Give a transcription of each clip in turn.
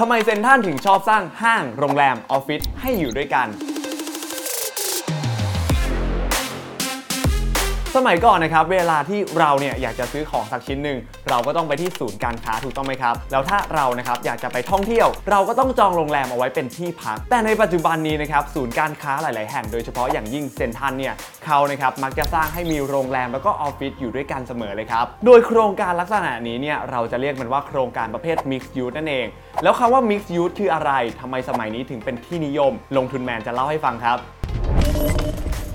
ทำไมเซนท่านถึงชอบสร้างห้างโรงแรมออฟฟิศให้อยู่ด้วยกัน สมัยก่อนนะครับเวลาที่เราเนี่ยอยากจะซื้อของสักชิ้นหนึ่งเราก็ต้องไปที่ศูนย์การค้าถูกต้องไหมครับ แล้วถ้าเรานะครับอยากจะไปท่องเที่ยว เราก็ต้องจองโรงแรมเอาไว้เป็นที่พัก แต่ในปัจจุบันนี้นะครับศูนย์การค้าหลาย ๆ แห่งโดยเฉพาะอย่างยิ่งเซ็นทรัลเนี่ยเขานะครับมักจะสร้างให้มีโรงแรมแล้วก็ออฟฟิศอยู่ด้วยกันเสมอเลยครับโดยโครงการลักษณะนี้เนี่ยเราจะเรียกมันว่าโครงการประเภท Mixed Use นั่นเอง แล้วคำว่า Mixed Use คืออะไรทำไมสมัยนี้ถึงเป็นที่นิยม ลงทุนแมนจะเล่าให้ฟังครับ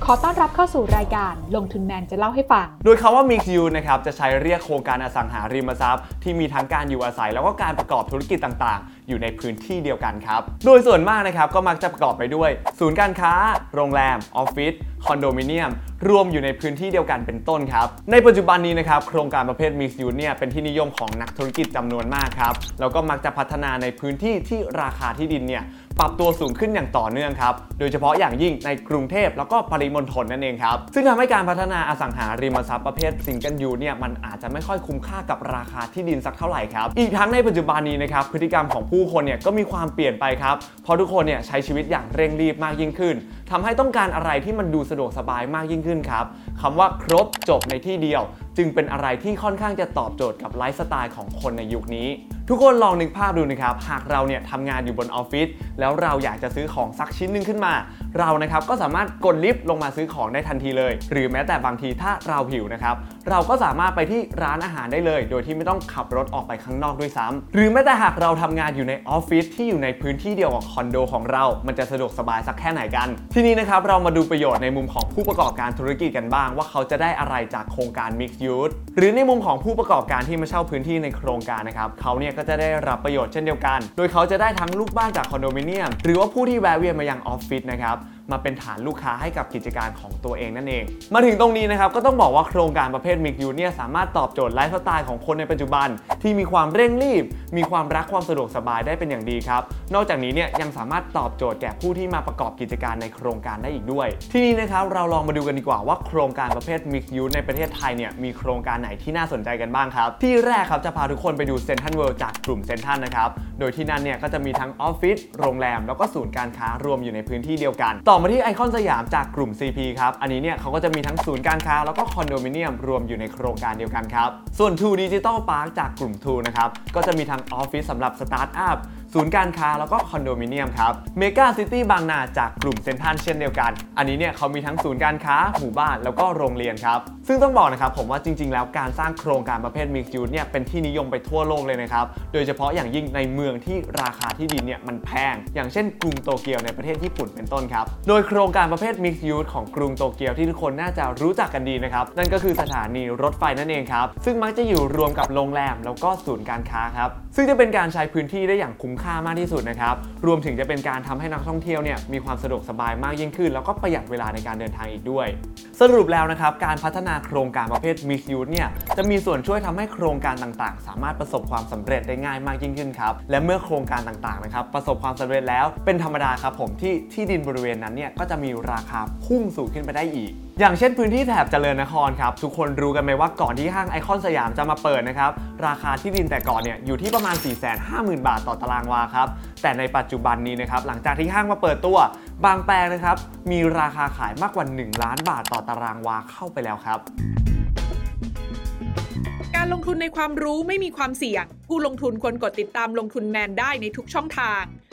ขอต้อนรับเข้าสู่รายการลงทุนแมนจะเล่าให้ฟัง โดยคำว่า Mix You นะครับจะใช้เรียกโครงการอสังหาริมทรัพย์ ที่มีทั้งการอยู่อาศัยแล้วก็การประกอบธุรกิจต่างๆ อยู่ในพื้นที่เดียวกันครับ โดยส่วนมากนะครับก็มักจะประกอบไปด้วย ศูนย์การค้า โรงแรม ออฟฟิศ คอนโดมิเนียม รวมอยู่ในพื้นที่เดียวกันเป็นต้นครับ ในปัจจุบันนี้นะครับ โครงการประเภท Mixed Use เนี่ยเป็นที่นิยมของนักธุรกิจจำนวนมากครับ แล้วก็มักจะพัฒนาในพื้นที่ที่ราคาที่ดินเนี่ยปรับตัวสูงขึ้นอย่างต่อเนื่องครับ โดยเฉพาะอย่างยิ่งในกรุงเทพแล้วก็ปริมณฑลนั่นเองครับ ซึ่งทำให้การพัฒนาอสังหาริมทรัพย์ประเภท Single Use เนี่ยมันอาจจะไม่ค่อยคุ้มค่ากับราคาที่ดินสักเท่าไหร่ครับ อีกทั้งในปัจจุบันนี้นะครับพฤติกรรมของผู้คนเนี่ยก็มีความเปลี่ยนไปครับ เพราะทุกคนเนี่ยใช้ชีวิตอย่างเร่งรีบมากยิ่งขึ้น ทำให้ต้องการอะไรที่มันดูสะดวกสบายมากยิ่งขึ้นครับคำว่าครบจบในที่เดียว จึงเป็นอะไรที่ค่อนข้างจะตอบโจทย์กับไลฟ์สไตล์ของคนในยุคนี้ทุกคนลองนึกภาพดูนะครับ หากเราเนี่ยทำงานอยู่บนออฟฟิศแล้วเราอยากจะซื้อของสักชิ้นหนึ่งขึ้นมา เรานะครับก็สามารถกดลิฟต์ลงมาซื้อของได้ทันทีเลย หรือแม้แต่บางทีถ้าเราหิวนะครับเราก็สามารถไปที่ร้านอาหารได้เลย โดยที่ไม่ต้องขับรถออกไปข้างนอกด้วยซ้ำหรือแม้แต่หากเราทำงานอยู่ในออฟฟิศที่อยู่ในพื้นที่เดียวกับคอนโดของเรา มันจะสะดวกสบายสักแค่ไหนกัน ทีนี้นะครับเรามาดูประโยชน์ในมุมของผู้ประกอบการธุรกิจกันบ้าง ว่าเขาจะได้อะไรจากโครงการ Mixed Use หรือในมุมของผู้ประกอบการที่มาเช่าพื้นที่ในโครงการนะครับเขาเนี่ยก็จะได้รับประโยชน์เช่นเดียวกัน โดยเขาจะได้ทั้งลูกบ้านจากคอนโดมิเนียม หรือว่าผู้ที่แวะเวียนมายังออฟฟิศนะครับ มาเป็นฐานลูกค้าให้กับกิจการของตัวเองนั่นเอง มาถึงตรงนี้นะครับก็ต้องบอกว่าโครงการประเภทมิกยูเนี่ยสามารถตอบโจทย์ไลฟ์สไตล์ของคนในปัจจุบัน ที่มีความเร่งรีบ มีความรักความสะดวกสบายได้เป็นอย่างดีครับ นอกจากนี้เนี่ยยังสามารถตอบโจทย์แก่ผู้ที่มาประกอบกิจการในโครงการได้อีกด้วย ทีนี้นะครับเราลองมาดูกันดีกว่าว่าโครงการประเภทมิกยูในประเทศไทยเนี่ยมีโครงการไหนที่น่าสนใจกันบ้างครับ ที่แรกครับจะพาทุกคนไปดูเซ็นทรัลเวิลด์จากกลุ่มเซ็นทรัลนะครับโดยที่นั่นเนี่ยก็จะมีทั้งออฟฟิศโรงแรม แล้วก็ศูนย์การค้ารวมอยู่ในพื้นที่เดียวกันต่อมาที่ไอคอนสยามจากกลุ่ม CP ครับ อันนี้เนี่ยเขาก็จะมีทั้งศูนย์การค้า แล้วก็คอนโดมิเนียมรวมอยู่ในโครงการเดียวกันครับ ส่วน True Digital Park จากกลุ่ม True นะครับ ก็จะมีทั้งออฟฟิศสำหรับสตาร์ทอัพ ศูนย์การค้าแล้วก็คอนโดมิเนียมครับเมกาซิตี้บางนาจากกลุ่มเซ็นทรัลเช่นเดียวกัน อันนี้เนี่ยเขามีทั้งศูนย์การค้าหมู่บ้านแล้วก็โรงเรียนครับ ซึ่งต้องบอกนะครับผมว่าจริง ๆ แล้วการสร้างโครงการประเภท Mixed Use เนี่ยเป็นที่นิยมไปทั่วโลกเลยนะครับโดยเฉพาะอย่างยิ่งในเมืองที่ราคาที่ดินเนี่ยมันแพง อย่างเช่นกรุงโตเกียวในประเทศญี่ปุ่นเป็นต้นครับโดยโครงการประเภทมิกซ์ยูของกรุงโตเกียวที่ทุกคนน่าจะรู้จักกันดีนะครับนั่นก็คือสถานีรถไฟนั่นเองครับซึ่งมักจะอยู่รวมกับโรงแรมแล้วก็ศูนย์การค้าครับซึ่งจะเป็นการใช้พื้นที่ได้อย่างคุ้มค่ามากที่สุดนะครับ รวมถึงจะเป็นการทำให้นักท่องเที่ยวเนี่ยมีความสะดวกสบายมากยิ่งขึ้น แล้วก็ประหยัดเวลาในการเดินทางอีกด้วย สรุปแล้วนะครับ การพัฒนาโครงการประเภท Mixed Use เนี่ยจะมีส่วนช่วยทำให้โครงการต่างๆ สามารถประสบความสำเร็จได้ง่ายมากยิ่งขึ้นครับและเมื่อโครงการต่างๆนะครับประสบความสำเร็จแล้วเป็นธรรมดาครับผมที่ที่ดินบริเวณนั้นเนี่ยก็จะมีราคาพุ่งสูงขึ้นไปได้อีก อย่างเช่นพื้นที่แถบเจริญนครครับ ทุกคนรู้กันไหมว่าก่อนที่ห้างไอคอนสยามจะมาเปิดนะครับ ราคาที่ดินแต่ก่อนเนี่ยอยู่ที่ประมาณ 450,000 บาทต่อตารางวาครับ แต่ในปัจจุบันนี้นะครับ หลังจากที่ห้างมาเปิดตัว บางแปลงนะครับ มีราคาขายมากกว่า 1 ล้านบาทต่อตารางวาเข้าไปแล้วครับ การลงทุนในความรู้ไม่มีความเสี่ยง ผู้ลงทุนควรกดติดตามลงทุนแมนได้ในทุกช่องทาง